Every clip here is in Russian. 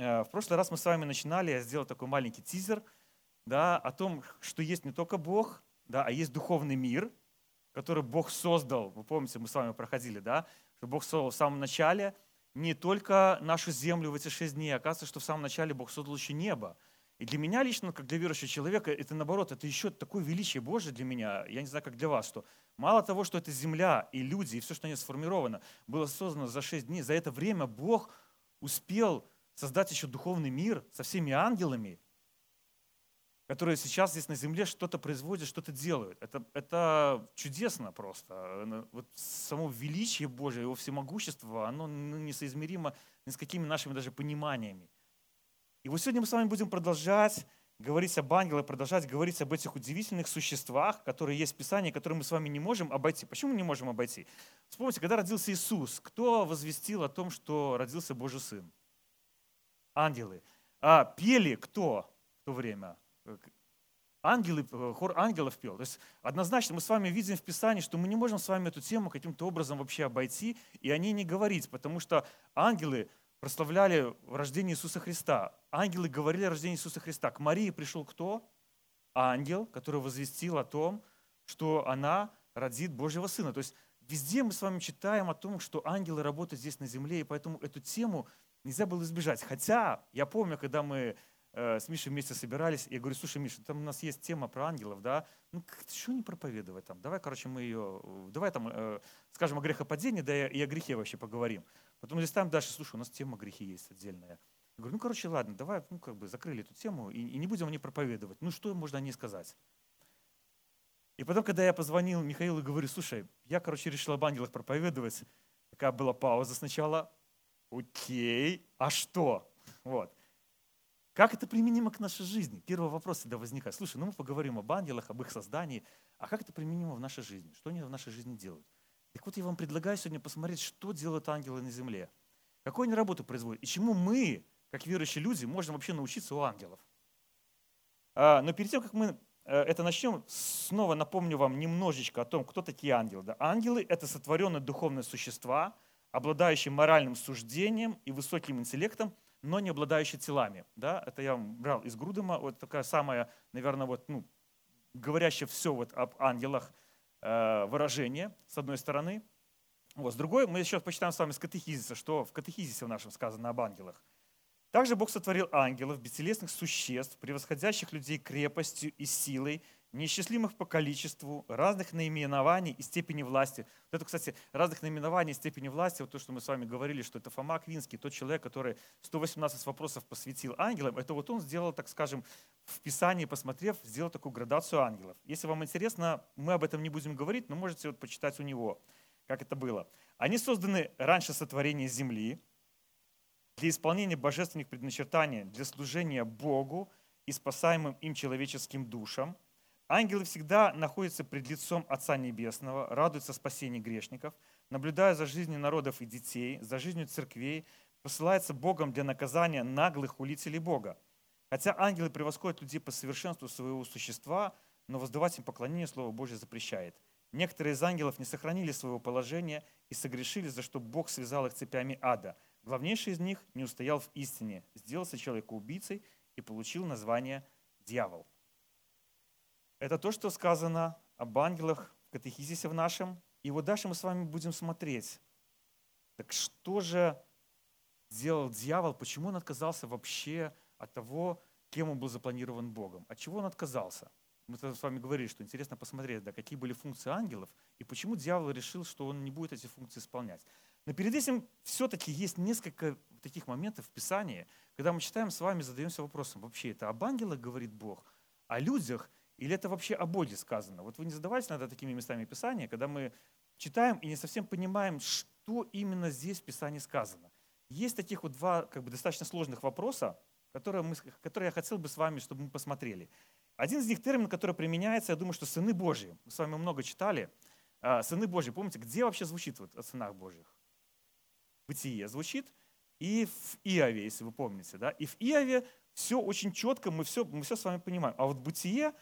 Э, в прошлый раз мы с вами начинали, я сделал такой маленький тизер, да, о том, что есть не только Бог, да, а есть духовный мир, который Бог создал. Вы помните, мы с вами проходили, да, что Бог создал в самом начале не только нашу землю в эти шесть дней, оказывается, что в самом начале Бог создал еще небо. И для меня лично, как для верующего человека, это наоборот, это еще такое величие Божие для меня, я не знаю, как для вас, что мало того, что эта земля и люди, и все, что в ней сформировано, было создано за шесть дней, за это время Бог успел создать еще духовный мир со всеми ангелами, которые сейчас здесь на земле что-то производят, что-то делают. Это, это чудесно просто. Вот само величие Божие, его всемогущество, оно ну, несоизмеримо ни с какими нашими даже пониманиями. И вот сегодня мы с вами будем продолжать говорить об ангелах, продолжать говорить об этих удивительных существах, которые есть в Писании, которые мы с вами не можем обойти. Почему мы не можем обойти? Вспомните, когда родился Иисус, кто возвестил о том, что родился Божий Сын? Ангелы. А пели кто в то время? Ангелы, э, хор ангелов пел. То есть однозначно мы с вами видим в Писании, что мы не можем с вами эту тему каким-то образом вообще обойти и о ней не говорить, потому что ангелы прославляли рождение Иисуса Христа. Ангелы говорили о рождении Иисуса Христа. К Марии пришел кто? Ангел, который возвестил о том, что она родит Божьего Сына. То есть везде мы с вами читаем о том, что ангелы работают здесь на земле, и поэтому эту тему нельзя было избежать. Хотя я помню, когда мы э, с Мишей вместе собирались, я говорю, слушай, Миша, там у нас есть тема про ангелов, да, ну что не проповедовать там, давай, короче, мы ее, давай там э, скажем о грехопадении, да и о грехе вообще поговорим. Потом листаем дальше, слушай, у нас тема грехи есть отдельная. Я говорю, ну, короче, ладно, давай, ну, как бы закрыли эту тему и, и не будем о ней проповедовать. Ну, что можно о ней сказать? И потом, когда я позвонил Михаилу и говорю, слушай, я, короче, решил об ангелах проповедовать, такая была пауза сначала, окей, а что? Вот. Как это применимо к нашей жизни? Первый вопрос всегда возникает. Слушай, ну мы поговорим об ангелах, об их создании, а как это применимо в нашей жизни? Что они в нашей жизни делают? Так вот я вам предлагаю сегодня посмотреть, что делают ангелы на земле. Какую они работу производят и чему мы, как верующие люди, можем вообще научиться у ангелов. А, но перед тем, как мы э, это начнем, снова напомню вам немножечко о том, кто такие ангелы. Ангелы – это сотворенные духовные существа, обладающие моральным суждением и высоким интеллектом, но не обладающие телами. Да? Это я вам брал из Грудема, вот такая самая, наверное, вот, ну, говорящая все вот об ангелах – Э, выражение, с одной стороны. Вот, с другой, мы еще почитаем с вами с катехизиса, что в катехизисе в нашем сказано об ангелах. Также Бог сотворил ангелов, бестелесных существ, превосходящих людей крепостью и силой, неисчислимых по количеству, разных наименований и степени власти. Вот это, кстати, разных наименований и степени власти, вот то, что мы с вами говорили, что это Фома Аквинский, тот человек, который 118 вопросов посвятил ангелам, это вот он сделал, так скажем, в Писании, посмотрев, сделал такую градацию ангелов. Если вам интересно, мы об этом не будем говорить, но можете вот почитать у него, как это было. Они созданы раньше сотворения земли, для исполнения божественных предначертаний, для служения Богу и спасаемым им человеческим душам – Ангелы всегда находятся пред лицом Отца Небесного, радуются спасению грешников, наблюдая за жизнью народов и детей, за жизнью церквей, посылается Богом для наказания наглых хулителей Бога. Хотя ангелы превосходят людей по совершенству своего существа, но воздавать им поклонение Слово Божье запрещает. Некоторые из ангелов не сохранили своего положения и согрешили, за что Бог связал их цепями ада. Главнейший из них не устоял в истине, сделался человека убийцей и получил название дьявол. Это то, что сказано об ангелах в катехизисе в нашем. И вот дальше мы с вами будем смотреть. Так что же сделал дьявол? Почему он отказался вообще от того, кем он был запланирован Богом? От чего он отказался? Мы с вами говорили, что интересно посмотреть, да, какие были функции ангелов и почему дьявол решил, что он не будет эти функции исполнять. Но перед этим все-таки есть несколько таких моментов в Писании, когда мы читаем с вами, задаемся вопросом, вообще это об ангелах говорит Бог, о людях или это вообще о Боге сказано? Вот вы не задавались иногда такими местами Писания, когда мы читаем и не совсем понимаем, что именно здесь в Писании сказано. Есть таких вот два как бы, достаточно сложных вопроса, которые, мы, которые я хотел бы с вами, чтобы мы посмотрели. Один из них термин, который применяется, я думаю, что сыны Божьи. Мы с вами много читали. А, сыны Божьи, помните, где вообще звучит вот о сынах Божьих? Бытие звучит, и в Иове, если вы помните. Да? И в Иове все очень четко, мы все, мы все с вами понимаем. А вот Бытие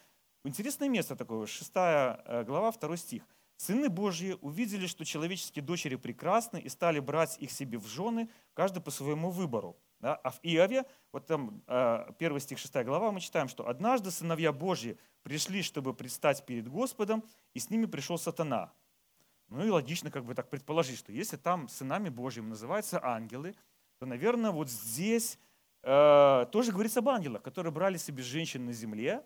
Интересное место такое, 6 э, глава, 2 стих. «Сыны Божьи увидели, что человеческие дочери прекрасны, и стали брать их себе в жены, каждый по своему выбору. Да? А в Иове, вот там э, первый стих 6 глава, мы читаем, что «Однажды сыновья Божьи пришли, чтобы предстать перед Господом, и с ними пришел сатана». Ну и логично как бы так предположить, что если там сынами Божьими называются ангелы, то, наверное, вот здесь э, тоже говорится об ангелах, которые брали себе женщин на земле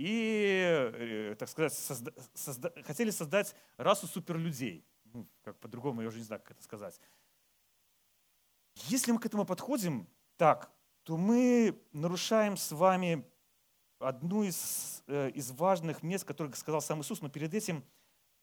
и, э, так сказать, созда, созда, хотели создать расу суперлюдей. Ну, как по-другому, я уже не знаю, как это сказать. Если мы к этому подходим так, то мы нарушаем с вами одну из, э, из важных мест, которые сказал сам Иисус, но перед этим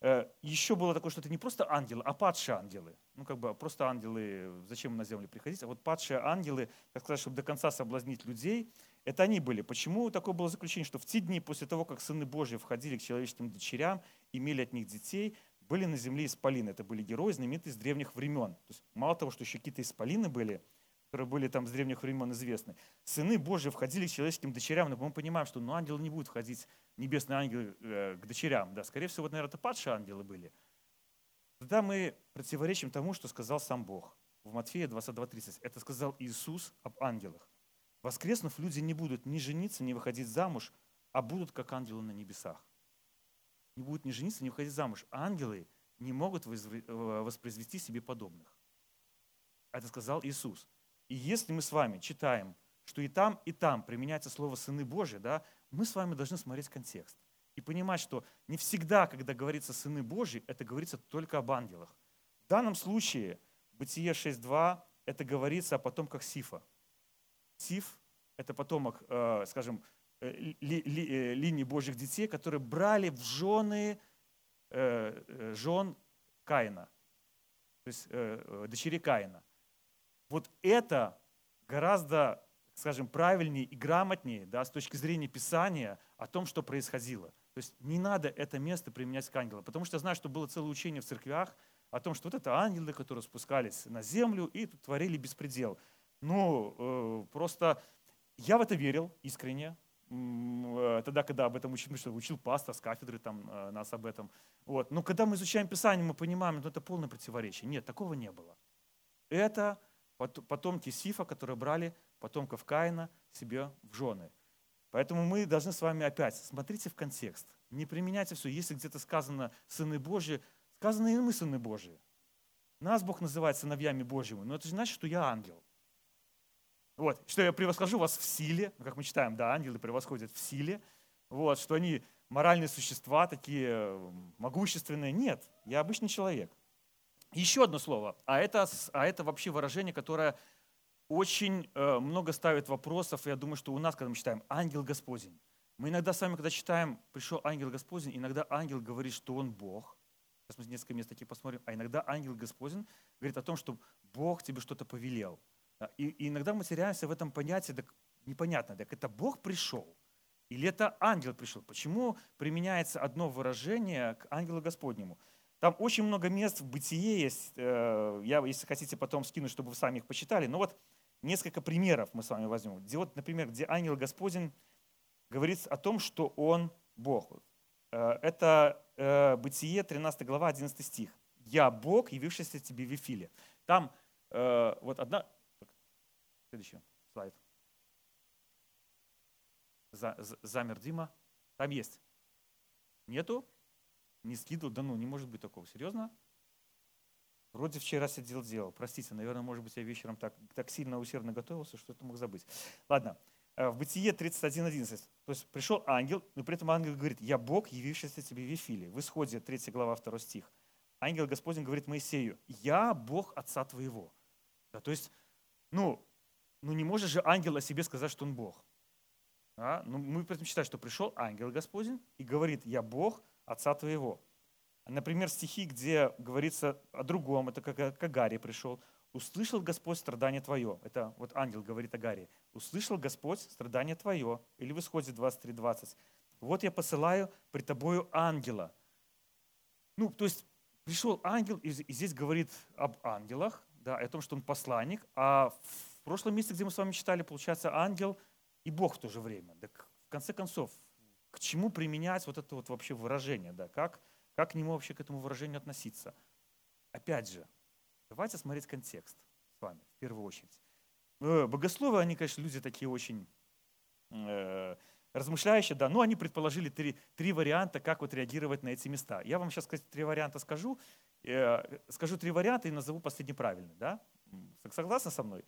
э, еще было такое, что это не просто ангелы, а падшие ангелы. Ну, как бы просто ангелы, зачем на землю приходить? А вот падшие ангелы, так сказать, чтобы до конца соблазнить людей, это они были. Почему такое было заключение, что в те дни после того, как сыны Божьи входили к человеческим дочерям, имели от них детей, были на земле исполины. Это были герои, знаменитые с древних времен. То есть мало того, что еще какие-то исполины были, которые были там с древних времен известны, сыны Божьи входили к человеческим дочерям, но мы понимаем, что ну, ангел не будет входить, небесный ангел, э, к дочерям. Да, скорее всего, вот, наверное, это падшие ангелы были. Тогда мы противоречим тому, что сказал сам Бог. В Матфея 22.30. Это сказал Иисус об ангелах. Воскреснув, люди не будут ни жениться, ни выходить замуж, а будут как ангелы на небесах не будут ни жениться, ни выходить замуж. Ангелы не могут э, воспроизвести себе подобных. Это сказал Иисус. И если мы с вами читаем, что и там, и там применяется слово «сыны Божьи», да, мы с вами должны смотреть контекст и понимать, что не всегда, когда говорится «сыны Божьи», это говорится только об ангелах. В данном случае Бытие 6.2 это говорится о потомках Сифа. Сиф – это потомок, э, скажем, Э, ли, ли, э, линии Божьих детей, которые брали в жены жен Каина, то есть дочери Каина. Вот это гораздо, скажем, правильнее и грамотнее да, с точки зрения Писания о том, что происходило. То есть не надо это место применять к ангелам, потому что я знаю, что было целое учение в церквях о том, что вот это ангелы, которые спускались на землю и творили беспредел. Ну, просто я в это верил искренне, Э, тогда, когда об этом учил, что учил пастор с кафедры там, э, нас об этом. Вот. Но когда мы изучаем Писание, мы понимаем, что это полное противоречие. Нет, такого не было. Это потомки Сифа, которые брали потомков Каина себе в жены. Поэтому мы должны с вами опять, смотрите в контекст. Не применяйте все. Если где-то сказано «сыны Божьи», сказано и мы сыны Божьи. Нас Бог называет сыновьями Божьими, но это же значит, что я ангел. Вот, что я превосхожу вас в силе, как мы читаем, да, ангелы превосходят в силе, вот, что они моральные существа, такие могущественные. Нет, я обычный человек. Еще одно слово, а это, а это вообще выражение, которое очень э, много ставит вопросов, я думаю, что у нас, когда мы читаем «ангел Господень», мы иногда с вами, когда читаем «пришел ангел Господень», иногда ангел говорит, что он Бог. Сейчас мы несколько мест таких посмотрим. А иногда ангел Господень говорит о том, что Бог тебе что-то повелел. И, и иногда мы теряемся в этом понятии, так непонятно, так это Бог пришел или это ангел пришел? Почему применяется одно выражение к ангелу Господнему? Там очень много мест в бытие есть, э, я, если хотите, потом скину, чтобы вы сами их почитали, но вот несколько примеров мы с вами возьмем. Где, вот, например, где ангел Господень говорит о том, что он Бог. Э, это э, Бытие, 13 глава, 11 стих. «Я Бог, явившийся тебе в Вифиле». Там вот одна, Следующий слайд. За, за, замер Дима. Там есть. Нету? Не скидывал? Да ну, не может быть такого. Серьезно? Вроде вчера сидел, делал. Простите, наверное, может быть, я вечером так, так сильно усердно готовился, что это мог забыть. Ладно. Э, в Бытие 31.11. То есть пришел ангел, но при этом ангел говорит, я Бог, явившийся тебе в Вифиле. В Исходе 3 глава 2 стих. Ангел Господень говорит Моисею, я Бог отца твоего. Да, то есть, ну, ну не может же ангел о себе сказать, что он Бог. А? Ну, мы при этом считаем, что пришел ангел Господень и говорит, я Бог Отца твоего. Например, стихи, где говорится о другом, это как Агарий пришел. «Услышал Господь страдание твое». Это вот ангел говорит Агарии. «Услышал Господь страдание твое». Или в исходе 23.20. «Вот я посылаю при тобою ангела». Ну, то есть пришел ангел, и здесь говорит об ангелах, да, о том, что он посланник, а в прошлом месяце, где мы с вами читали, получается, ангел и Бог в то же время. Так в конце концов, к чему применять вот это вот вообще выражение? Да? Как, как к нему вообще к этому выражению относиться? Опять же, давайте смотреть контекст с вами в первую очередь. Э, богословы, они, конечно, люди такие очень э, размышляющие, да, но они предположили три, три варианта, как вот реагировать на эти места. Я вам сейчас три варианта скажу, э, скажу три варианта и назову последний правильный, да? Согласны со мной?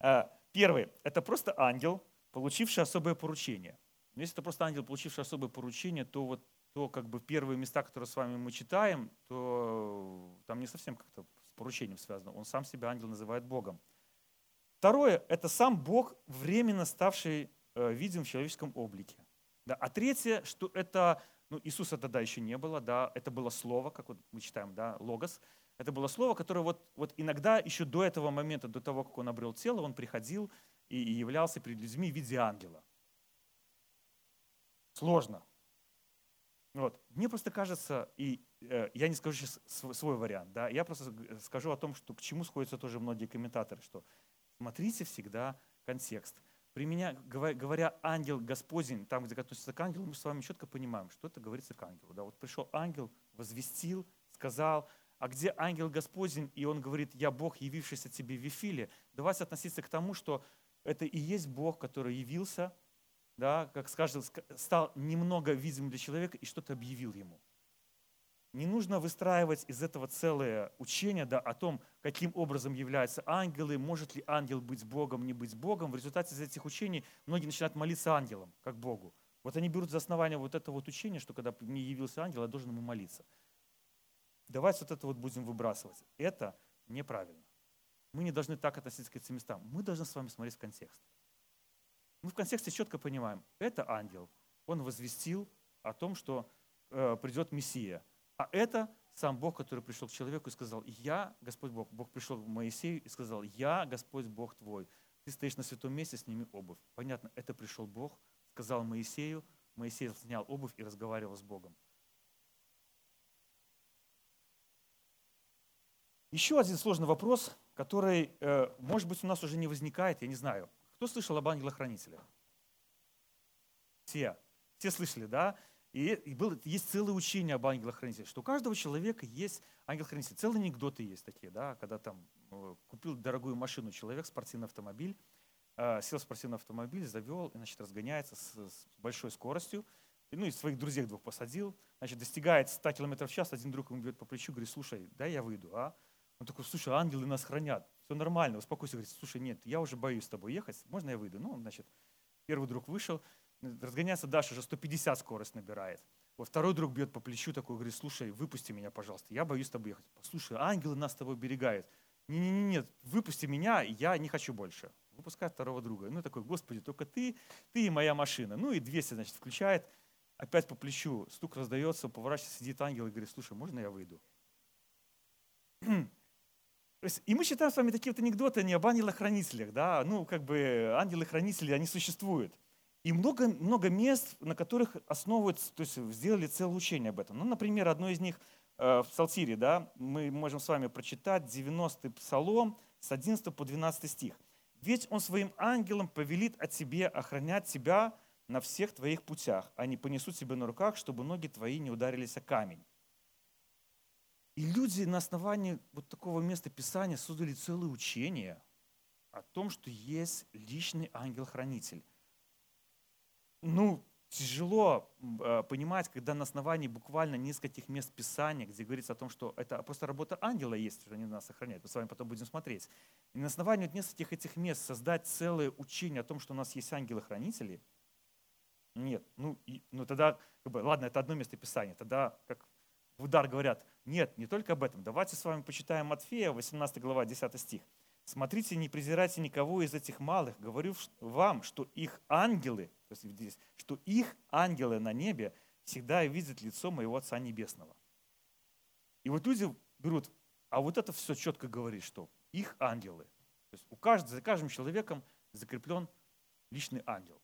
Э, первый – это просто ангел, получивший особое поручение. Но если это просто ангел, получивший особое поручение, то вот то как бы первые места, которые с вами мы читаем, то там не совсем как-то с поручением связано. Он сам себя ангел называет Богом. Второе – это сам Бог, временно ставший э, видим в человеческом облике. Да. А третье, что это, ну, Иисуса тогда еще не было, да, это было слово, как вот мы читаем, да, логос. Это было слово, которое вот, вот иногда еще до этого момента, до того, как он обрел тело, он приходил и, и являлся перед людьми в виде ангела. Сложно. Вот. Мне просто кажется, и э, я не скажу сейчас свой, вариант, да, я просто скажу о том, что к чему сходятся тоже многие комментаторы, что Смотрите всегда контекст. Применя, говоря ангел Господень, там, где относится к ангелу, мы с вами четко понимаем, что это говорится к ангелу. Да, вот пришел ангел, возвестил, сказал, а где ангел Господень, и он говорит, я Бог, явившийся тебе в Вифиле, давайте относиться к тому, что это и есть Бог, который явился, да, как скажем, стал немного видим для человека и что-то объявил ему. Не нужно выстраивать из этого целое учение да, о том, каким образом являются ангелы, может ли ангел быть Богом, не быть Богом. В результате из этих учений многие начинают молиться ангелам, как Богу. Вот они берут за основание вот это вот учение, что когда мне явился ангел, я должен ему молиться. Давайте вот это вот будем выбрасывать. Это неправильно. Мы не должны так относиться к этим местам. Мы должны с вами смотреть в контекст. Мы в контексте четко понимаем, это ангел. Он возвестил о том, что э, придет Мессия. А это сам Бог, который пришел к человеку и сказал, я, Господь Бог, Бог пришел к Моисею и сказал, я, Господь Бог твой. Ты стоишь на святом месте, сними обувь. Понятно, это пришел Бог, сказал Моисею, Моисей снял обувь и разговаривал с Богом. Еще один сложный вопрос, который, э, может быть, у нас уже не возникает, я не знаю. Кто слышал об ангелах-хранителях? Все. Все слышали, да? И, и был, есть целое учение об ангелах-хранителях, что у каждого человека есть ангел-хранитель. Целые анекдоты есть такие, да, когда там э, купил дорогую машину человек, спортивный автомобиль, э, сел в спортивный автомобиль, завел, и, значит, разгоняется с, с большой скоростью, и, ну и своих друзей двух посадил, значит, достигает 100 км в час, один друг ему бьет по плечу, говорит, слушай, дай я выйду, а? Он такой, слушай, ангелы нас хранят, все нормально, успокойся, говорит, слушай, нет, я уже боюсь с тобой ехать, можно я выйду? Ну, значит, первый друг вышел, разгоняться дальше, уже 150 скорость набирает. Вот второй друг бьет по плечу, такой говорит, слушай, выпусти меня, пожалуйста, я боюсь с тобой ехать. Слушай, ангелы нас с тобой берегают. Не-не-не, нет, выпусти меня, я не хочу больше. Выпускает второго друга. Ну, такой, господи, только ты, ты и моя машина. Ну, и 200, значит, включает, опять по плечу, стук раздается, поворачивается, сидит ангел и говорит, слушай, можно я выйду? И мы считаем с вами такие вот анекдоты не об ангелах-хранителях, да, ну, как бы ангелы-хранители, они существуют. И много, много мест, на которых основываются, то есть сделали целое учение об этом. Ну, например, одно из них э, в Псалтире, да, мы можем с вами прочитать 90-й псалом с 11 по 12 стих. «Ведь он своим ангелам повелит о тебе охранять тебя на всех твоих путях. Они понесут тебя на руках, чтобы ноги твои не ударились о камень». И люди на основании вот такого места Писания создали целое учение о том, что есть личный ангел-хранитель ну, тяжело э, понимать, когда на основании буквально нескольких мест Писания, где говорится о том, что это просто работа ангела есть, что они нас сохраняют. Мы с вами потом будем смотреть. И на основании вот нескольких этих мест создать целое учение о том, что у нас есть ангелы-хранители, нет. Ну, и, ну тогда, как бы, ладно, это одно место Писания. Тогда, как в удар говорят, нет, не только об этом. Давайте с вами почитаем Матфея, 18 глава, 10 стих. Смотрите, не презирайте никого из этих малых. Говорю вам, что их ангелы, то есть здесь, что их ангелы на небе всегда видят лицо моего Отца Небесного. И вот люди берут, а вот это все четко говорит, что их ангелы. То есть у каждого, за каждым человеком закреплен личный ангел.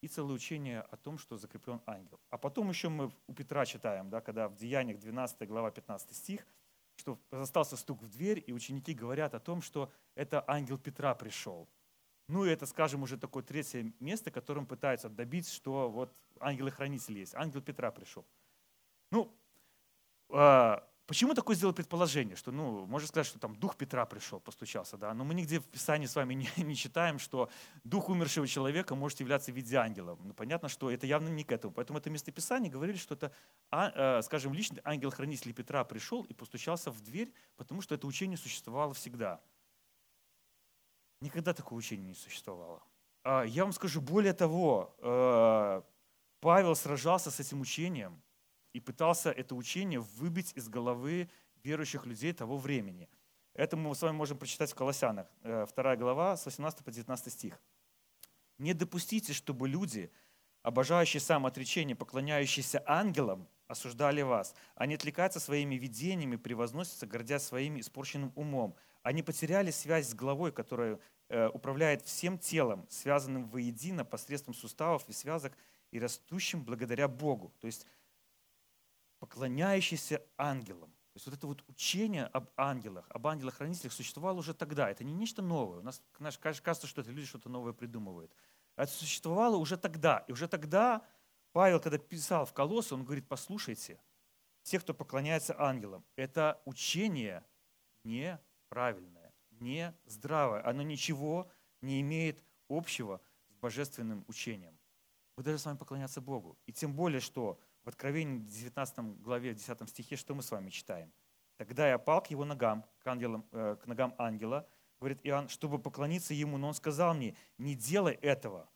И целое учение о том, что закреплен ангел. А потом еще мы у Петра читаем, да, когда в Деяниях 12 глава 15 стих – что остался стук в дверь, и ученики говорят о том, что это ангел Петра пришел. Ну и это, скажем, уже такое третье место, которым пытаются добить, что вот ангелы-хранители есть. Ангел Петра пришел. Ну, а, Почему такое сделал предположение, что, ну, можно сказать, что там дух Петра пришел, постучался, да, но мы нигде в Писании с вами не, не читаем, что дух умершего человека может являться в виде ангела. Ну, понятно, что это явно не к этому. Поэтому это местописание говорили, что это, а, э, скажем, личный ангел-хранитель Петра пришел и постучался в дверь, потому что это учение существовало всегда. Никогда такого учения не существовало. А, я вам скажу, более того, э, Павел сражался с этим учением – и пытался это учение выбить из головы верующих людей того времени. Это мы с вами можем прочитать в Колоссянах, 2 э, глава, с 18 по 19 стих. «Не допустите, чтобы люди, обожающие самоотречение, поклоняющиеся ангелам, осуждали вас. Они отвлекаются своими видениями, превозносятся, гордясь своим испорченным умом. Они потеряли связь с головой, которая э, управляет всем телом, связанным воедино посредством суставов и связок и растущим благодаря Богу. То есть поклоняющийся ангелам. То есть вот это вот учение об ангелах, об ангелах-хранителях существовало уже тогда. Это не нечто новое. У нас кажется, что это люди что-то новое придумывают. Это существовало уже тогда. И уже тогда Павел, когда писал в Колоссе, он говорит, послушайте, те, кто поклоняется ангелам, это учение неправильное, не здравое. Оно ничего не имеет общего с божественным учением. Вы должны с вами поклоняться Богу. И тем более, что в Откровении 19 главе, 10 стихе, что мы с вами читаем? Тогда я пал к его ногам, к, ангелам, э, к ногам ангела, говорит Иоанн, чтобы поклониться ему. Но он сказал мне, не делай этого.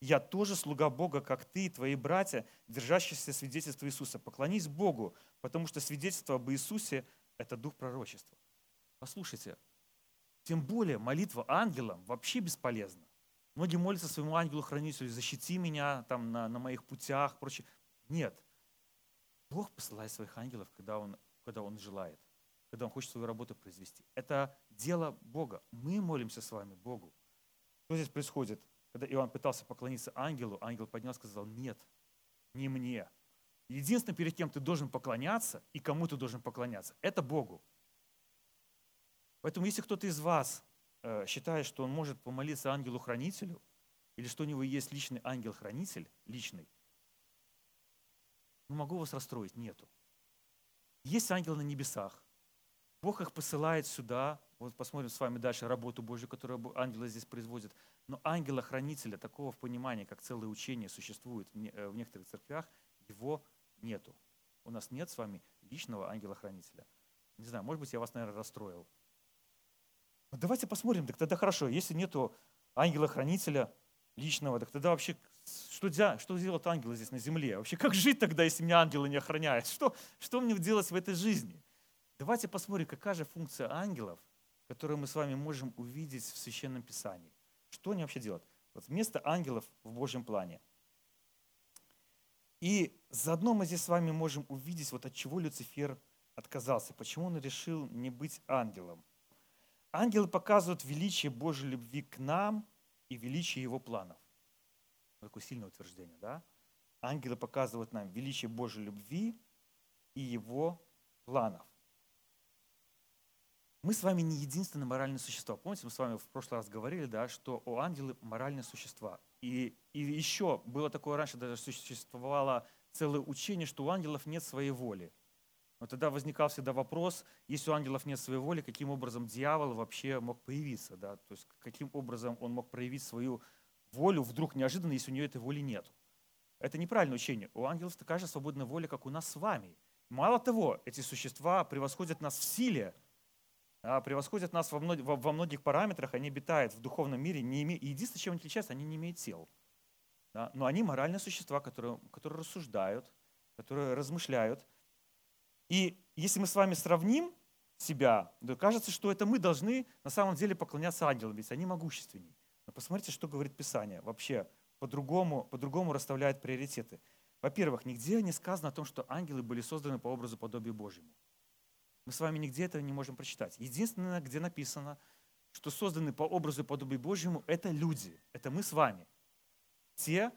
Я тоже слуга Бога, как ты и твои братья, держащиеся свидетельства Иисуса. Поклонись Богу, потому что свидетельство об Иисусе – это дух пророчества. Послушайте, тем более молитва ангелам вообще бесполезна. Многие молятся своему ангелу-хранителю, защити меня там, на, на моих путях, прочее. Нет, Бог посылает своих ангелов, когда он, когда он желает, когда Он хочет свою работу произвести. Это дело Бога. Мы молимся с вами Богу. Что здесь происходит? Когда Иоанн пытался поклониться ангелу, ангел поднял и сказал, нет, не мне. Единственное, перед кем ты должен поклоняться и кому ты должен поклоняться, это Богу. Поэтому если кто-то из вас э, считает, что он может помолиться ангелу-хранителю, или что у него есть личный ангел-хранитель, личный, ну, могу вас расстроить? Нету. Есть ангелы на небесах. Бог их посылает сюда. Вот посмотрим с вами дальше работу Божью, которую ангелы здесь производят. Но ангела-хранителя, такого в понимании, как целое учение существует э, в некоторых церквях, его нету. У нас нет с вами личного ангела-хранителя. Не знаю, может быть, я вас, наверное, расстроил. Но давайте посмотрим, так тогда хорошо, если нету ангела-хранителя личного, так тогда вообще что, что делают ангелы здесь на земле? Вообще, как жить тогда, если меня ангелы не охраняют? Что, что мне делать в этой жизни? Давайте посмотрим, какая же функция ангелов, которую мы с вами можем увидеть в Священном Писании. Что они вообще делают? Вот вместо ангелов в Божьем плане. И заодно мы здесь с вами можем увидеть, вот от чего Люцифер отказался, почему он решил не быть ангелом. Ангелы показывают величие Божьей любви к нам и величие Его планов. Такое сильное утверждение, да? Ангелы показывают нам величие Божьей любви и Его планов. Мы с вами не единственные моральные существа. Помните, мы с вами в прошлый раз говорили, да, что у ангелы моральные существа. И, и еще было такое раньше, даже существовало целое учение, что у ангелов нет своей воли. Но тогда возникал всегда вопрос, если у ангелов нет своей воли, каким образом дьявол вообще мог появиться, да? то есть каким образом он мог проявить свою волю вдруг неожиданно, если у нее этой воли нет. Это неправильное учение. У ангелов такая же свободная воля, как у нас с вами. Мало того, эти существа превосходят нас в силе, а, превосходят нас во, многих, параметрах, они обитают в духовном мире, не име... единственное, чем они отличаются, они не имеют тел. Но они моральные существа, которые, которые рассуждают, которые размышляют. И если мы с вами сравним себя, то кажется, что это мы должны на самом деле поклоняться ангелам, ведь они могущественнее. Но посмотрите, что говорит Писание. Вообще по-другому, по-другому расставляет приоритеты. Во-первых, нигде не сказано о том, что ангелы были созданы по образу подобию Божьему. Мы с вами нигде этого не можем прочитать. Единственное, где написано, что созданы по образу и подобию Божьему, это люди, это мы с вами. Те,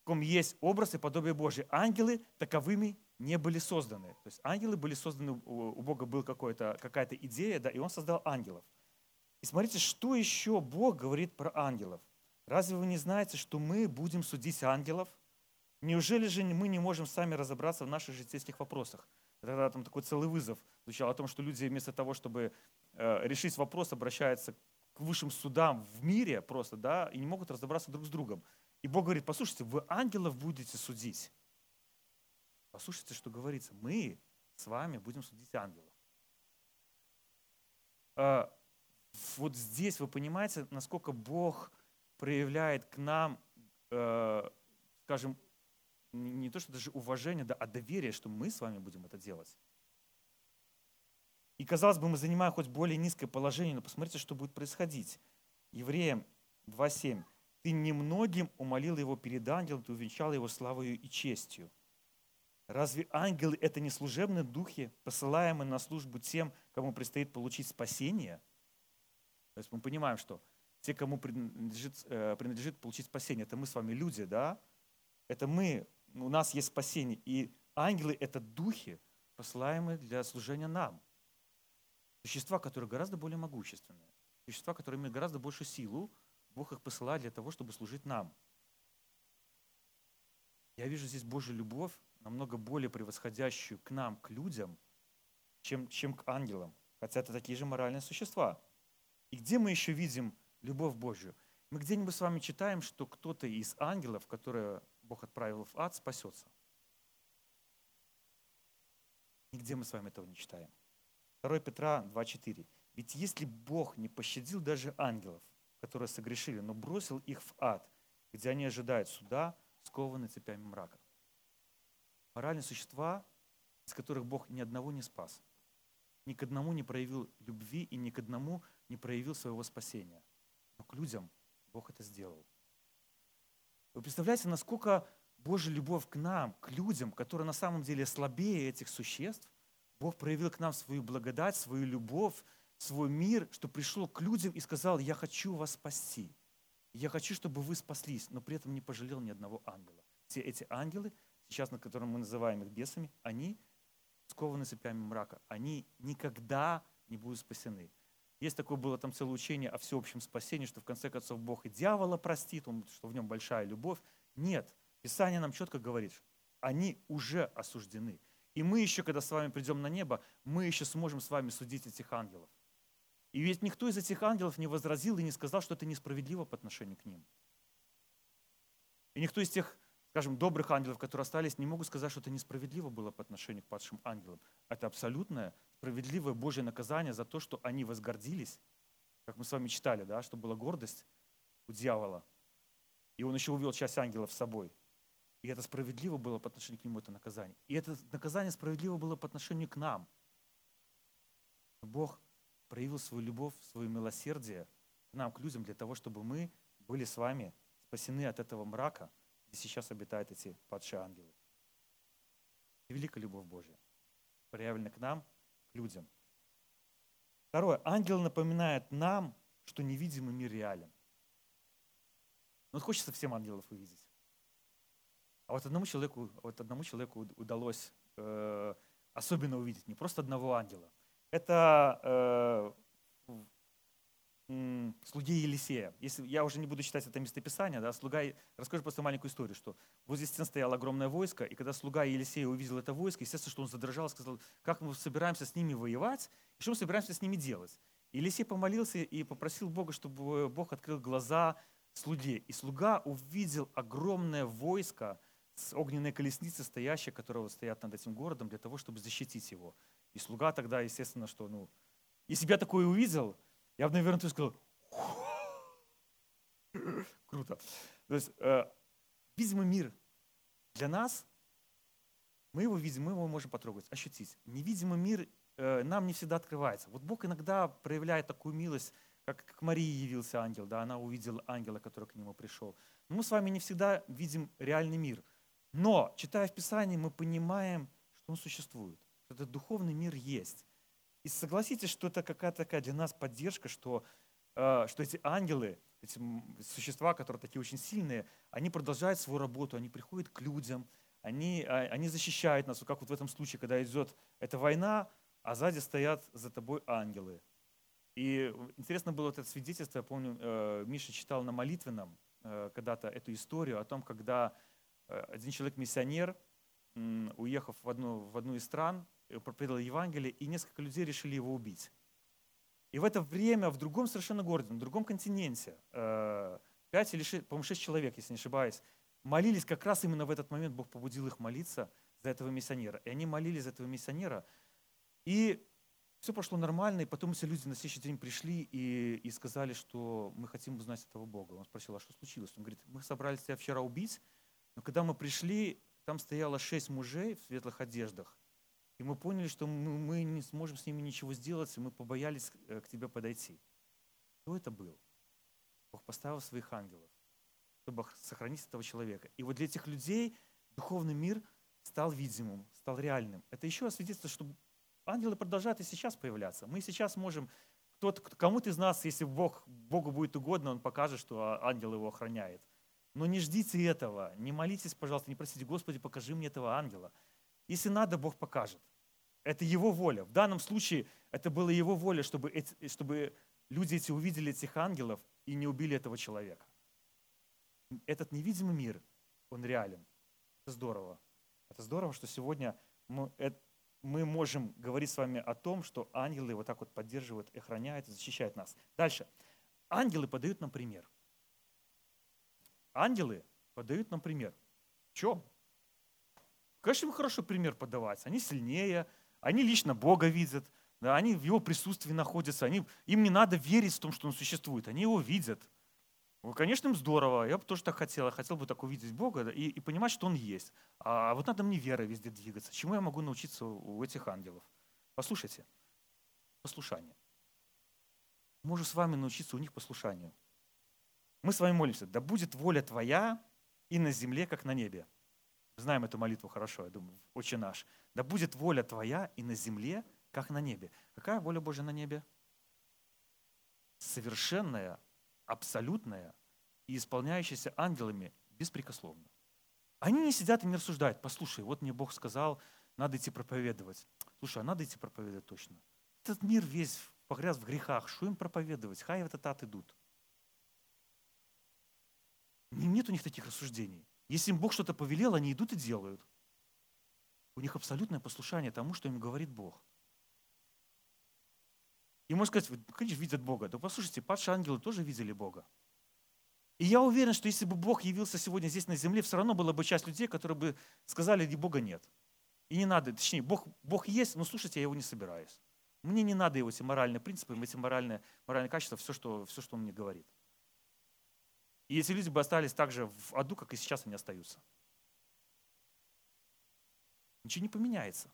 в ком есть образ и подобие Божье. Ангелы таковыми не были созданы. То есть ангелы были созданы, у Бога была какая-то идея, да, и Он создал ангелов – и смотрите, что еще Бог говорит про ангелов. Разве вы не знаете, что мы будем судить ангелов? Неужели же мы не можем сами разобраться в наших житейских вопросах? Тогда там такой целый вызов звучал о том, что люди вместо того, чтобы э, решить вопрос, обращаются к высшим судам в мире просто, да, и не могут разобраться друг с другом. И Бог говорит, послушайте, вы ангелов будете судить. Послушайте, что говорится. Мы с вами будем судить ангелов. Вот здесь вы понимаете, насколько Бог проявляет к нам, э, скажем, не то что даже уважение, да, а доверие, что мы с вами будем это делать. И казалось бы, мы занимаем хоть более низкое положение, но посмотрите, что будет происходить. Евреям 2.7. «Ты немногим умолил его перед ангелом, ты увенчал его славою и честью». Разве ангелы – это не служебные духи, посылаемые на службу тем, кому предстоит получить спасение? То есть мы понимаем, что те, кому принадлежит, э, принадлежит получить спасение, это мы с вами люди, да? Это мы, у нас есть спасение. И ангелы – это духи, посылаемые для служения нам. Существа, которые гораздо более могущественные. Существа, которые имеют гораздо больше силу, Бог их посылает для того, чтобы служить нам. Я вижу здесь Божью любовь, намного более превосходящую к нам, к людям, чем, чем к ангелам. Хотя это такие же моральные существа. И где мы еще видим любовь Божью? Мы где-нибудь с вами читаем, что кто-то из ангелов, которые Бог отправил в ад, спасется. Нигде мы с вами этого не читаем. 2 Петра 2.4. Ведь если Бог не пощадил даже ангелов, которые согрешили, но бросил их в ад, где они ожидают суда, скованы цепями мрака. Моральные существа, из которых Бог ни одного не спас. Ни к одному не проявил любви и ни к одному не проявил своего спасения. Но к людям Бог это сделал. Вы представляете, насколько Божья любовь к нам, к людям, которые на самом деле слабее этих существ, Бог проявил к нам свою благодать, свою любовь, свой мир, что пришел к людям и сказал, я хочу вас спасти. Я хочу, чтобы вы спаслись, но при этом не пожалел ни одного ангела. Все эти ангелы сейчас, на котором мы называем их бесами, они скованы цепями мрака. Они никогда не будут спасены. Есть такое было там целое учение о всеобщем спасении, что в конце концов Бог и дьявола простит, он, что в нем большая любовь. Нет. Писание нам четко говорит, они уже осуждены. И мы еще, когда с вами придем на небо, мы еще сможем с вами судить этих ангелов. И ведь никто из этих ангелов не возразил и не сказал, что это несправедливо по отношению к ним. И никто из тех скажем, добрых ангелов, которые остались, не могут сказать, что это несправедливо было по отношению к падшим ангелам. Это абсолютное справедливое Божье наказание за то, что они возгордились, как мы с вами читали, да, что была гордость у дьявола. И он еще увел часть ангелов с собой. И это справедливо было по отношению к нему, это наказание. И это наказание справедливо было по отношению к нам. Бог проявил свою любовь, свое милосердие к нам, к людям, для того, чтобы мы были с вами спасены от этого мрака – где сейчас обитают эти падшие ангелы. И великая любовь Божья проявлена к нам, к людям. Второе. Ангел напоминает нам, что невидимый мир реален. Ну, вот хочется всем ангелов увидеть. А вот одному человеку, вот одному человеку удалось э, особенно увидеть, не просто одного ангела. Это э, слуги Елисея. Если, я уже не буду читать это местописание, да, слуга, расскажу просто маленькую историю, что возле стен стояло огромное войско, и когда слуга Елисея увидел это войско, естественно, что он задрожал, сказал, как мы собираемся с ними воевать, и что мы собираемся с ними делать. Елисей помолился и попросил Бога, чтобы Бог открыл глаза слуге. И слуга увидел огромное войско с огненной колесницей, стоящей, которая стоят над этим городом, для того, чтобы защитить его. И слуга тогда, естественно, что, ну, если бы я такое увидел, я бы, наверное, сказал, круто. То есть, э, видимый мир для нас, мы его видим, мы его можем потрогать, ощутить. Невидимый мир э, нам не всегда открывается. Вот Бог иногда проявляет такую милость, как к Марии явился ангел, да, она увидела ангела, который к нему пришел. Но мы с вами не всегда видим реальный мир. Но, читая в Писании, мы понимаем, что он существует, этот духовный мир есть. И согласитесь, что это какая-то такая для нас поддержка, что, э, что эти ангелы, эти существа, которые такие очень сильные, они продолжают свою работу, они приходят к людям, они, а, они защищают нас, как вот в этом случае, когда идет эта война, а сзади стоят за тобой ангелы. И интересно было вот это свидетельство, я помню, э, Миша читал на молитвенном э, когда-то эту историю о том, когда один человек-миссионер, уехав в одну, в одну из стран, проповедовал Евангелие, и несколько людей решили его убить. И в это время в другом совершенно городе, на другом континенте, э, пять или шесть, по-моему, шесть человек, если не ошибаюсь, молились как раз именно в этот момент, Бог побудил их молиться за этого миссионера. И они молились за этого миссионера, и все прошло нормально, и потом все люди на следующий день пришли и, и сказали, что мы хотим узнать этого Бога. Он спросил, а что случилось? Он говорит, мы собрались тебя вчера убить, но когда мы пришли, там стояло шесть мужей в светлых одеждах, и мы поняли, что мы, не сможем с ними ничего сделать, и мы побоялись э, к тебе подойти. Кто это был? Бог поставил своих ангелов, чтобы сохранить этого человека. И вот для этих людей духовный мир стал видимым, стал реальным. Это еще свидетельство, что ангелы продолжают и сейчас появляться. Мы сейчас можем, кто-то, кому-то из нас, если Бог, Богу будет угодно, Он покажет, что ангел его охраняет. Но не ждите этого, не молитесь, пожалуйста, не просите, Господи, покажи мне этого ангела. Если надо, Бог покажет. Это Его воля. В данном случае это была Его воля, чтобы, эти, чтобы люди эти увидели этих ангелов и не убили этого человека. Этот невидимый мир, он реален. Это здорово. Это здорово, что сегодня мы, мы можем говорить с вами о том, что ангелы вот так вот поддерживают, охраняют, защищают нас. Дальше. Ангелы подают нам пример. Ангелы подают нам пример. В чем? Конечно, им хорошо пример подавать. Они сильнее, они лично Бога видят, да, они в Его присутствии находятся, они, им не надо верить в том, что Он существует, они Его видят. Ну, конечно, им здорово, я бы тоже так хотел, я хотел бы так увидеть Бога и, и понимать, что Он есть. А вот надо мне верой везде двигаться. Чему я могу научиться у этих ангелов? Послушайте, послушание. Можу с вами научиться у них послушанию. Мы с вами молимся, да будет воля Твоя и на земле, как на небе. Знаем эту молитву хорошо, я думаю, очень наш. Да будет воля Твоя и на земле, как на небе. Какая воля Божья на небе? Совершенная, абсолютная и исполняющаяся ангелами беспрекословно. Они не сидят и не рассуждают. Послушай, вот мне Бог сказал, надо идти проповедовать. Слушай, а надо идти проповедовать точно. Этот мир весь погряз в грехах. Что им проповедовать? Хай в этот ад идут. Нет у них таких рассуждений. Если им Бог что-то повелел, они идут и делают. У них абсолютное послушание тому, что им говорит Бог. И можно сказать, конечно, видят Бога. Да послушайте, падшие ангелы тоже видели Бога. И я уверен, что если бы Бог явился сегодня здесь на земле, все равно была бы часть людей, которые бы сказали, и Бога нет. И не надо, точнее, Бог, Бог есть, но слушайте, я его не собираюсь. Мне не надо его эти моральные принципы, эти моральные, моральные качества, все что, все, что он мне говорит. И эти люди бы остались так же в аду, как и сейчас они остаются. Ничего не поменяется.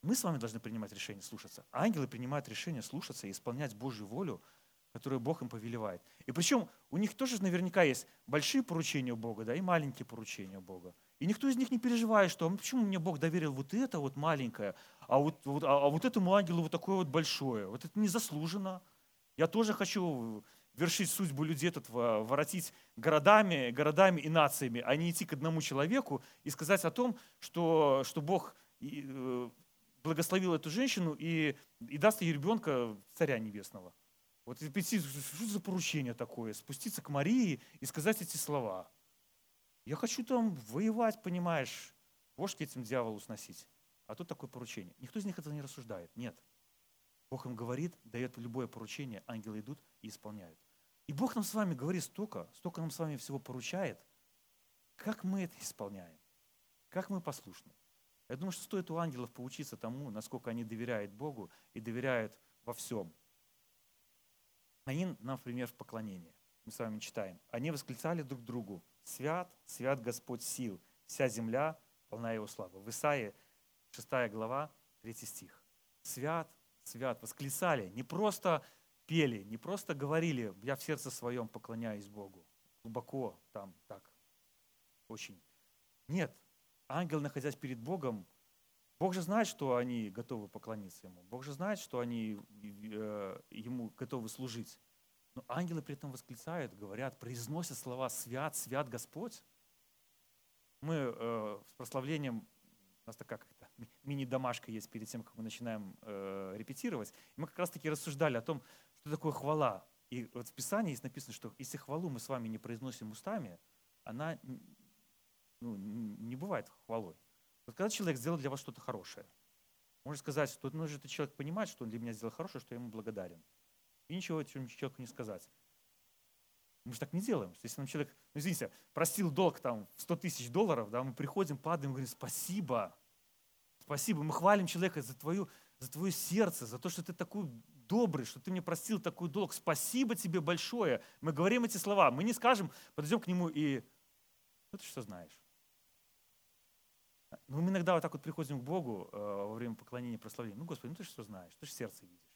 Мы с вами должны принимать решение слушаться. ангелы принимают решение слушаться и исполнять Божью волю, которую Бог им повелевает. И причем у них тоже наверняка есть большие поручения у Бога, да, и маленькие поручения у Бога. И никто из них не переживает, что «А почему мне Бог доверил вот это вот маленькое, а вот, вот, а, а вот этому ангелу вот такое вот большое. Вот это незаслуженно. Я тоже хочу вершить судьбу людей, тут воротить городами, городами и нациями, а не идти к одному человеку и сказать о том, что, что Бог э, благословил эту женщину и, и даст ей ребенка царя небесного. Вот прийти, что за поручение такое? Спуститься к Марии и сказать эти слова. Я хочу там воевать, понимаешь, бошки этим дьяволу сносить. А тут такое поручение. Никто из них этого не рассуждает. Нет. Бог им говорит, дает любое поручение, ангелы идут и исполняют. И Бог нам с вами говорит столько, столько нам с вами всего поручает. Как мы это исполняем? Как мы послушны? Я думаю, что стоит у ангелов поучиться тому, насколько они доверяют Богу и доверяют во всем. Они, например, в поклонении. Мы с вами читаем. Они восклицали друг другу. Свят, свят Господь сил, вся земля полна Его славы. В Исаии 6 глава, 3 стих. Свят, свят, восклицали. Не просто пели, не просто говорили, я в сердце своем поклоняюсь Богу. Глубоко там так, очень. Нет, ангел, находясь перед Богом, Бог же знает, что они готовы поклониться Ему. Бог же знает, что они э, Ему готовы служить. Но ангелы при этом восклицают, говорят, произносят слова «Свят, свят Господь». Мы э, с прославлением, у нас такая как-то мини-домашка есть перед тем, как мы начинаем э, репетировать. И мы как раз-таки рассуждали о том, что такое хвала. И вот в Писании есть написано, что если хвалу мы с вами не произносим устами, она ну, не бывает хвалой. Вот когда человек сделал для вас что-то хорошее, Можно сказать, что ну, этот человек понимает, что он для меня сделал хорошее, что я ему благодарен. И ничего этому человеку не сказать. Мы же так не делаем. Если нам человек, ну извините, простил долг там в 100 тысяч долларов, да, мы приходим, падаем, говорим, спасибо, спасибо. Мы хвалим человека за, твою, за твое сердце, за то, что ты такой добрый, что ты мне простил такой долг. Спасибо тебе большое. Мы говорим эти слова. Мы не скажем, подойдем к нему и, ну ты что знаешь. Но мы иногда вот так вот приходим к Богу э, во время поклонения и прославления. Ну, Господи, ну ты что знаешь, ты же сердце видишь.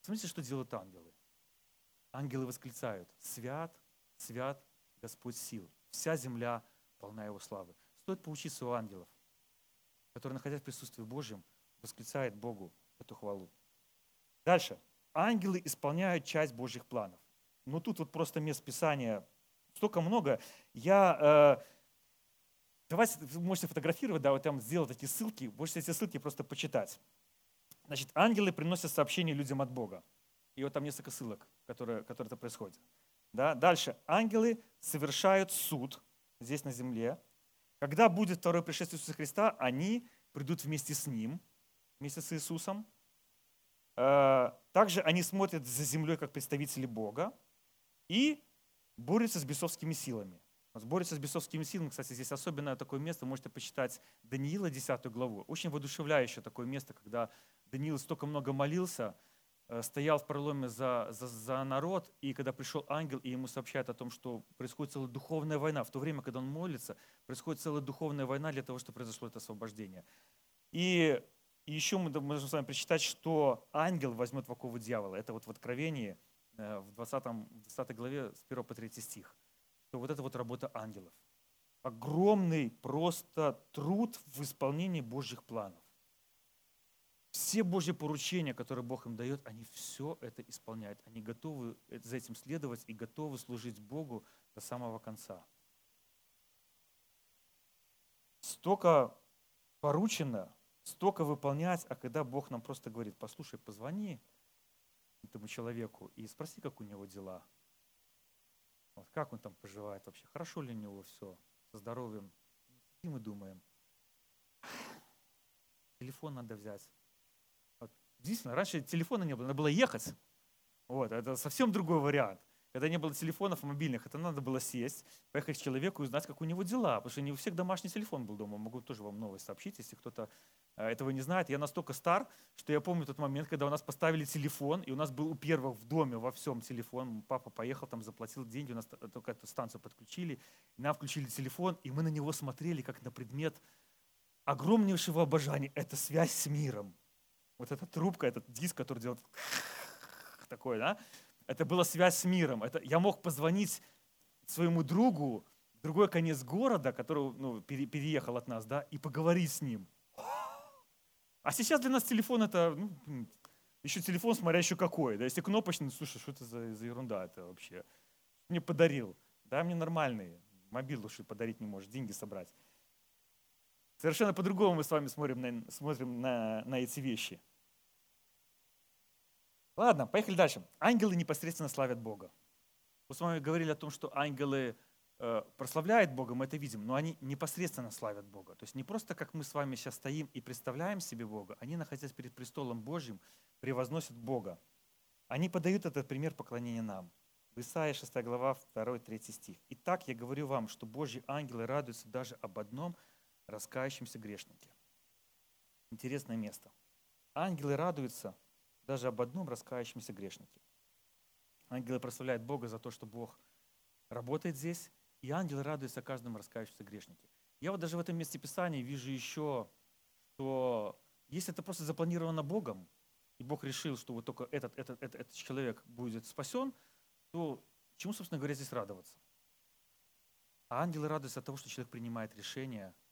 Смотрите, что делают ангелы. Ангелы восклицают, свят, свят Господь сил. Вся земля полна Его славы. Стоит поучиться у ангелов, которые, находясь в присутствии Божьем, восклицают Богу эту хвалу. Дальше. Ангелы исполняют часть Божьих планов. Ну тут вот просто мест Писания столько много. Я, э, давайте, вы можете фотографировать, да, вот там сделать эти ссылки, можете эти ссылки просто почитать. Значит, ангелы приносят сообщения людям от Бога. И вот там несколько ссылок, которые, которые это происходит. Да? Дальше. Ангелы совершают суд здесь на земле. Когда будет второе пришествие Иисуса Христа, они придут вместе с Ним, вместе с Иисусом. Э, также они смотрят за землей как представители Бога и борются с бесовскими силами. Борются с бесовскими силами, кстати, здесь особенное такое место, можете почитать Даниила, 10 главу. Очень воодушевляющее такое место, когда Даниил столько много молился – Э, стоял в проломе за, за, за народ, и когда пришел ангел, и ему сообщает о том, что происходит целая духовная война, в то время, когда он молится, происходит целая духовная война для того, чтобы произошло это освобождение. И, и еще мы можем с вами прочитать, что ангел возьмет в оковы дьявола. Это вот в Откровении, э, в 20, 20 главе, с 1 по 3 стих. То вот это вот работа ангелов. Огромный просто труд в исполнении Божьих планов. Все Божьи поручения, которые Бог им дает, они все это исполняют. Они готовы за этим следовать и готовы служить Богу до самого конца. Столько поручено, столько выполнять, а когда Бог нам просто говорит, послушай, позвони этому человеку и спроси, как у него дела. Вот, как он там поживает вообще, хорошо ли у него все, со здоровьем. И мы думаем, телефон надо взять, Действительно, раньше телефона не было, надо было ехать. Вот, это совсем другой вариант. Когда не было телефонов мобильных, это надо было сесть, поехать к человеку и узнать, как у него дела. Потому что не у всех домашний телефон был дома. Могу тоже вам новость сообщить, если кто-то этого не знает. Я настолько стар, что я помню тот момент, когда у нас поставили телефон, и у нас был у первых в доме во всем телефон. Папа поехал, там заплатил деньги, у нас только эту станцию подключили. Нам включили телефон, и мы на него смотрели как на предмет огромнейшего обожания. Это связь с миром вот эта трубка, этот диск, который делает такой, да, это была связь с миром. Это, я мог позвонить своему другу, другой конец города, который ну, переехал от нас, да, и поговорить с ним. А сейчас для нас телефон это, ну, еще телефон, смотря еще какой. Да, если кнопочный, слушай, что это за, за ерунда это вообще? Мне подарил. Да, мне нормальный. Мобил лучше подарить не можешь, деньги собрать. Совершенно по-другому мы с вами смотрим на, смотрим на, на эти вещи. Ладно, поехали дальше. Ангелы непосредственно славят Бога. Мы с вами говорили о том, что ангелы э, прославляют Бога, мы это видим, но они непосредственно славят Бога. То есть не просто как мы с вами сейчас стоим и представляем себе Бога, они, находясь перед престолом Божьим, превозносят Бога. Они подают этот пример поклонения нам. В Исаии 6 глава 2-3 стих. «Итак, я говорю вам, что Божьи ангелы радуются даже об одном – раскающемся грешнике. Интересное место. Ангелы радуются даже об одном раскающемся грешнике. Ангелы прославляют Бога за то, что Бог работает здесь, и ангелы радуются каждому раскающемуся грешнике. Я вот даже в этом месте Писания вижу еще, что если это просто запланировано Богом, и Бог решил, что вот только этот, этот, этот, этот человек будет спасен, то чему, собственно говоря, здесь радоваться? А ангелы радуются от того, что человек принимает решение –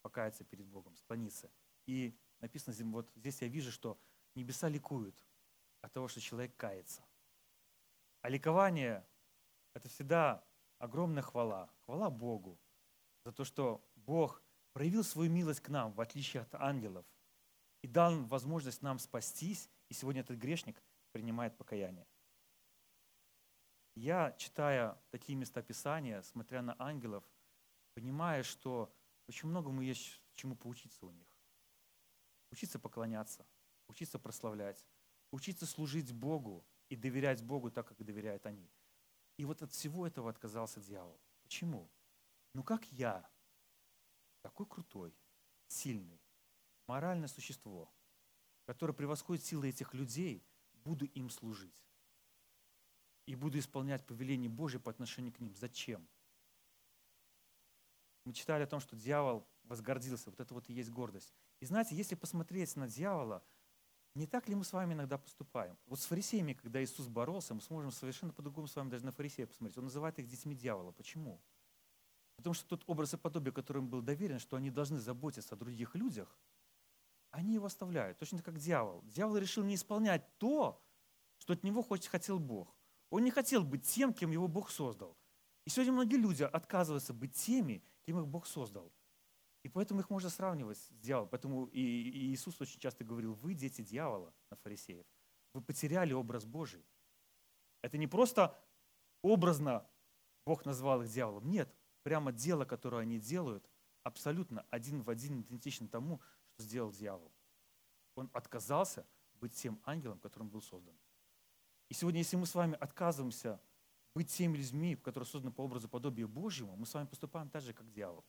покаяться перед Богом, склониться. И написано, вот здесь я вижу, что небеса ликуют от того, что человек кается. А ликование – это всегда огромная хвала. Хвала Богу за то, что Бог проявил свою милость к нам, в отличие от ангелов, и дал возможность нам спастись, и сегодня этот грешник принимает покаяние. Я, читая такие места Писания, смотря на ангелов, понимаю, что очень многому есть чему поучиться у них. Учиться поклоняться, учиться прославлять, учиться служить Богу и доверять Богу так, как доверяют они. И вот от всего этого отказался дьявол. Почему? Ну как я, такой крутой, сильный, моральное существо, которое превосходит силы этих людей, буду им служить. И буду исполнять повеление Божие по отношению к ним. Зачем? Мы читали о том, что дьявол возгордился. Вот это вот и есть гордость. И знаете, если посмотреть на дьявола, не так ли мы с вами иногда поступаем? Вот с фарисеями, когда Иисус боролся, мы сможем совершенно по-другому с вами даже на фарисея посмотреть. Он называет их детьми дьявола. Почему? Потому что тот образ и подобие, которым был доверен, что они должны заботиться о других людях, они его оставляют. Точно как дьявол. Дьявол решил не исполнять то, что от него хотел Бог. Он не хотел быть тем, кем его Бог создал. И сегодня многие люди отказываются быть теми, кем их Бог создал. И поэтому их можно сравнивать с дьяволом. Поэтому и, Иисус очень часто говорил, вы дети дьявола на фарисеев. Вы потеряли образ Божий. Это не просто образно Бог назвал их дьяволом. Нет, прямо дело, которое они делают, абсолютно один в один идентично тому, что сделал дьявол. Он отказался быть тем ангелом, которым был создан. И сегодня, если мы с вами отказываемся быть теми людьми, которые созданы по образу подобия Божьему, мы с вами поступаем так же, как дьявол.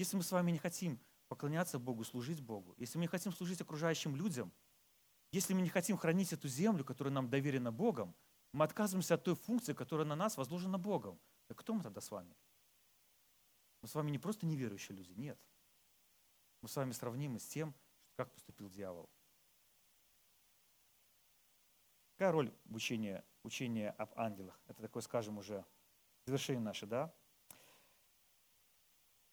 Если мы с вами не хотим поклоняться Богу, служить Богу, если мы не хотим служить окружающим людям, если мы не хотим хранить эту землю, которая нам доверена Богом, мы отказываемся от той функции, которая на нас возложена Богом. Так кто мы тогда с вами? Мы с вами не просто неверующие люди, нет. Мы с вами сравнимы с тем, как поступил дьявол. Какая роль в учении, учения об ангелах? Это такое, скажем, уже завершение наше, да?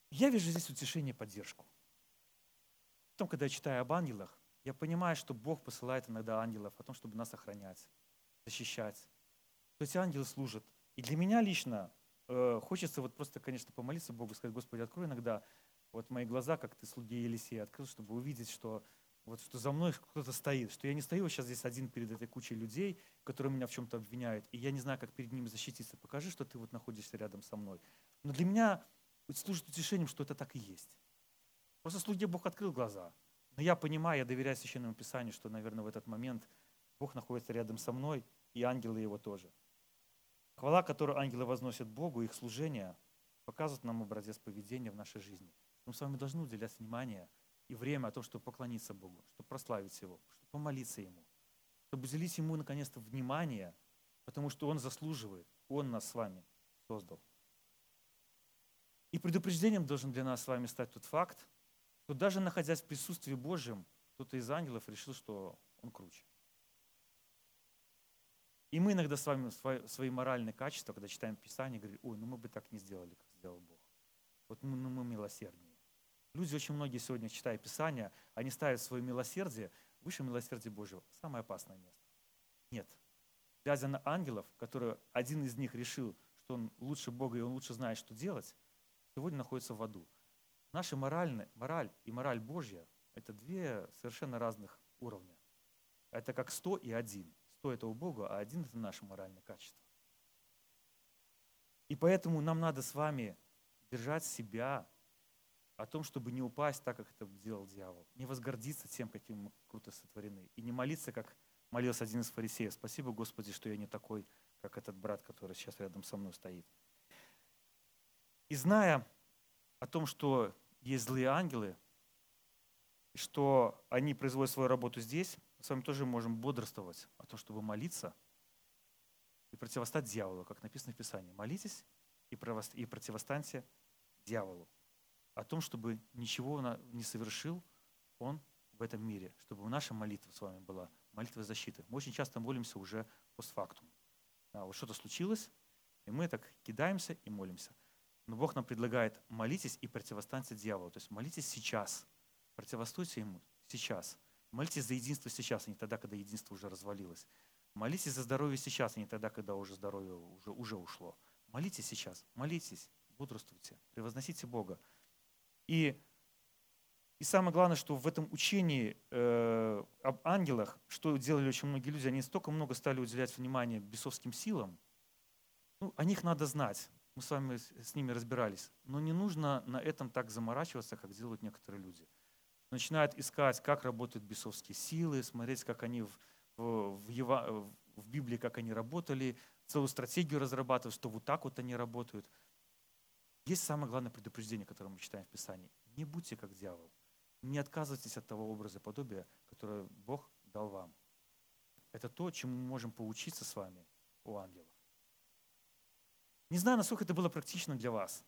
Я вижу здесь утешение и поддержку. Потом, когда я читаю об ангелах, я понимаю, что Бог посылает иногда ангелов о том, чтобы нас охранять, защищать. То есть ангелы служат. И для меня лично э, хочется вот просто, конечно, помолиться Богу, сказать, Господи, открой иногда вот мои глаза, как ты слуги Елисея открыл, чтобы увидеть, что вот что за мной кто-то стоит, что я не стою сейчас здесь один перед этой кучей людей, которые меня в чем-то обвиняют, и я не знаю, как перед ними защититься. Покажи, что ты вот находишься рядом со мной. Но для меня служит утешением, что это так и есть. Просто слуге Бог открыл глаза. Но я понимаю, я доверяю Священному Писанию, что, наверное, в этот момент Бог находится рядом со мной, и ангелы его тоже. Хвала, которую ангелы возносят Богу, их служение, показывает нам образец поведения в нашей жизни. Мы с вами должны уделять внимание и время о том, чтобы поклониться Богу, чтобы прославить Его, чтобы помолиться Ему, чтобы уделить Ему наконец-то внимание, потому что Он заслуживает, Он нас с вами создал. И предупреждением должен для нас с вами стать тот факт, что даже находясь в присутствии Божьем, кто-то из ангелов решил, что он круче. И мы иногда с вами свои моральные качества, когда читаем Писание, говорим, ой, ну мы бы так не сделали, как сделал Бог. Вот мы, ну, мы милосерднее. Люди очень многие сегодня, читая Писание, они ставят свое милосердие выше милосердия Божьего. Самое опасное место. Нет. Глядя на ангелов, которые один из них решил, что он лучше Бога и он лучше знает, что делать, сегодня находится в аду. Наша моральная, мораль и мораль Божья – это две совершенно разных уровня. Это как сто и один. Сто – это у Бога, а один – это наше моральное качество. И поэтому нам надо с вами держать себя о том, чтобы не упасть так, как это делал дьявол. Не возгордиться тем, каким мы круто сотворены. И не молиться, как молился один из фарисеев. Спасибо, Господи, что я не такой, как этот брат, который сейчас рядом со мной стоит. И зная о том, что есть злые ангелы, что они производят свою работу здесь, мы с вами тоже можем бодрствовать о том, чтобы молиться и противостать дьяволу, как написано в Писании. Молитесь и противостаньте дьяволу о том, чтобы ничего не совершил он в этом мире, чтобы наша молитва с вами была молитва защиты. Мы очень часто молимся уже постфактум. А вот что-то случилось, и мы так кидаемся и молимся. Но Бог нам предлагает молитесь и противостаньте дьяволу. То есть молитесь сейчас, противостоите ему сейчас. Молитесь за единство сейчас, а не тогда, когда единство уже развалилось. Молитесь за здоровье сейчас, а не тогда, когда уже здоровье уже, уже ушло. Молитесь сейчас, молитесь, бодрствуйте, превозносите Бога. И, и самое главное, что в этом учении э, об ангелах, что делали очень многие люди, они столько много стали уделять внимание бесовским силам. Ну, о них надо знать. Мы с вами с ними разбирались. Но не нужно на этом так заморачиваться, как делают некоторые люди. начинают искать, как работают бесовские силы, смотреть, как они в, в, в, в Библии, как они работали, целую стратегию разрабатывают, что вот так вот они работают. Есть самое главное предупреждение, которое мы читаем в Писании. Не будьте как дьявол. Не отказывайтесь от того образа подобия, которое Бог дал вам. Это то, чему мы можем поучиться с вами у ангелов. Не знаю, насколько это было практично для вас.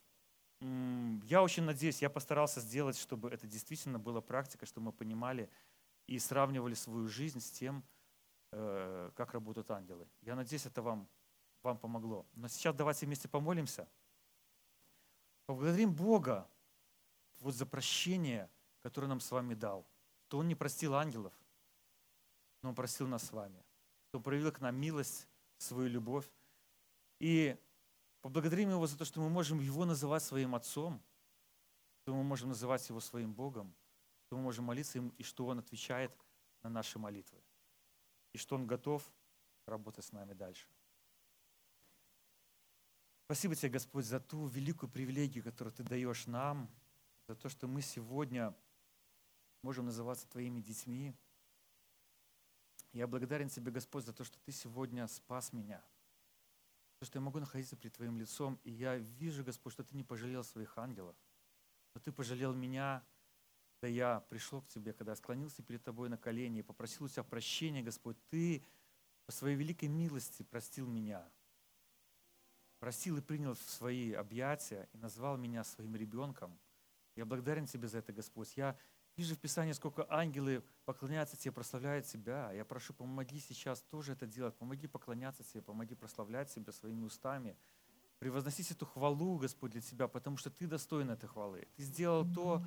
Я очень надеюсь, я постарался сделать, чтобы это действительно была практика, чтобы мы понимали и сравнивали свою жизнь с тем, э, как работают ангелы. Я надеюсь, это вам, вам помогло. Но сейчас давайте вместе помолимся. Поблагодарим Бога вот за прощение, которое нам с вами дал. Что Он не простил ангелов, но Он простил нас с вами. Что Он проявил к нам милость, свою любовь. И Поблагодарим Его за то, что мы можем Его называть своим Отцом, что мы можем называть Его своим Богом, что мы можем молиться Ему, и что Он отвечает на наши молитвы, и что Он готов работать с нами дальше. Спасибо тебе, Господь, за ту великую привилегию, которую Ты даешь нам, за то, что мы сегодня можем называться Твоими детьми. Я благодарен Тебе, Господь, за то, что Ты сегодня спас меня – что я могу находиться пред Твоим лицом, и я вижу, Господь, что Ты не пожалел своих ангелов, но Ты пожалел меня, когда я пришел к Тебе, когда склонился перед Тобой на колени и попросил у Тебя прощения, Господь, Ты по своей великой милости простил меня, простил и принял в свои объятия и назвал меня своим ребенком. Я благодарен Тебе за это, Господь. Я Вижу в Писании, сколько ангелы поклоняются Тебе, прославляют Тебя. Я прошу, помоги сейчас тоже это делать. Помоги поклоняться Тебе, помоги прославлять Тебя своими устами. Превозносить эту хвалу, Господь, для Тебя, потому что Ты достоин этой хвалы. Ты сделал то,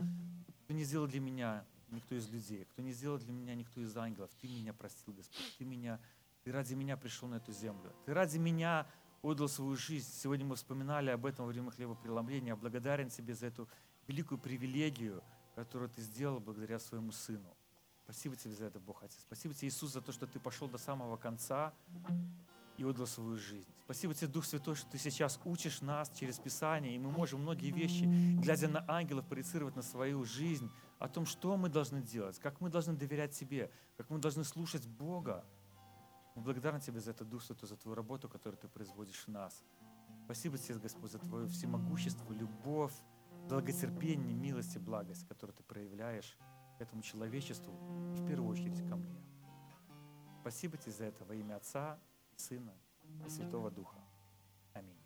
что не сделал для меня никто из людей, кто не сделал для меня никто из ангелов. Ты меня простил, Господь. Ты, меня, ты ради меня пришел на эту землю. Ты ради меня отдал свою жизнь. Сегодня мы вспоминали об этом во время хлебопреломления. Я благодарен Тебе за эту великую привилегию – которую Ты сделал благодаря своему Сыну. Спасибо Тебе за это, Бог Отец. Спасибо Тебе, Иисус, за то, что Ты пошел до самого конца и отдал свою жизнь. Спасибо Тебе, Дух Святой, что Ты сейчас учишь нас через Писание, и мы можем многие вещи, глядя на ангелов, проецировать на свою жизнь, о том, что мы должны делать, как мы должны доверять Тебе, как мы должны слушать Бога. Мы благодарны Тебе за это, Дух Святой, за Твою работу, которую Ты производишь в нас. Спасибо Тебе, Господь, за Твое всемогущество, любовь, долготерпение, милость и благость, которую ты проявляешь этому человечеству, в первую очередь ко мне. Спасибо тебе за это во имя Отца, Сына и Святого Духа. Аминь.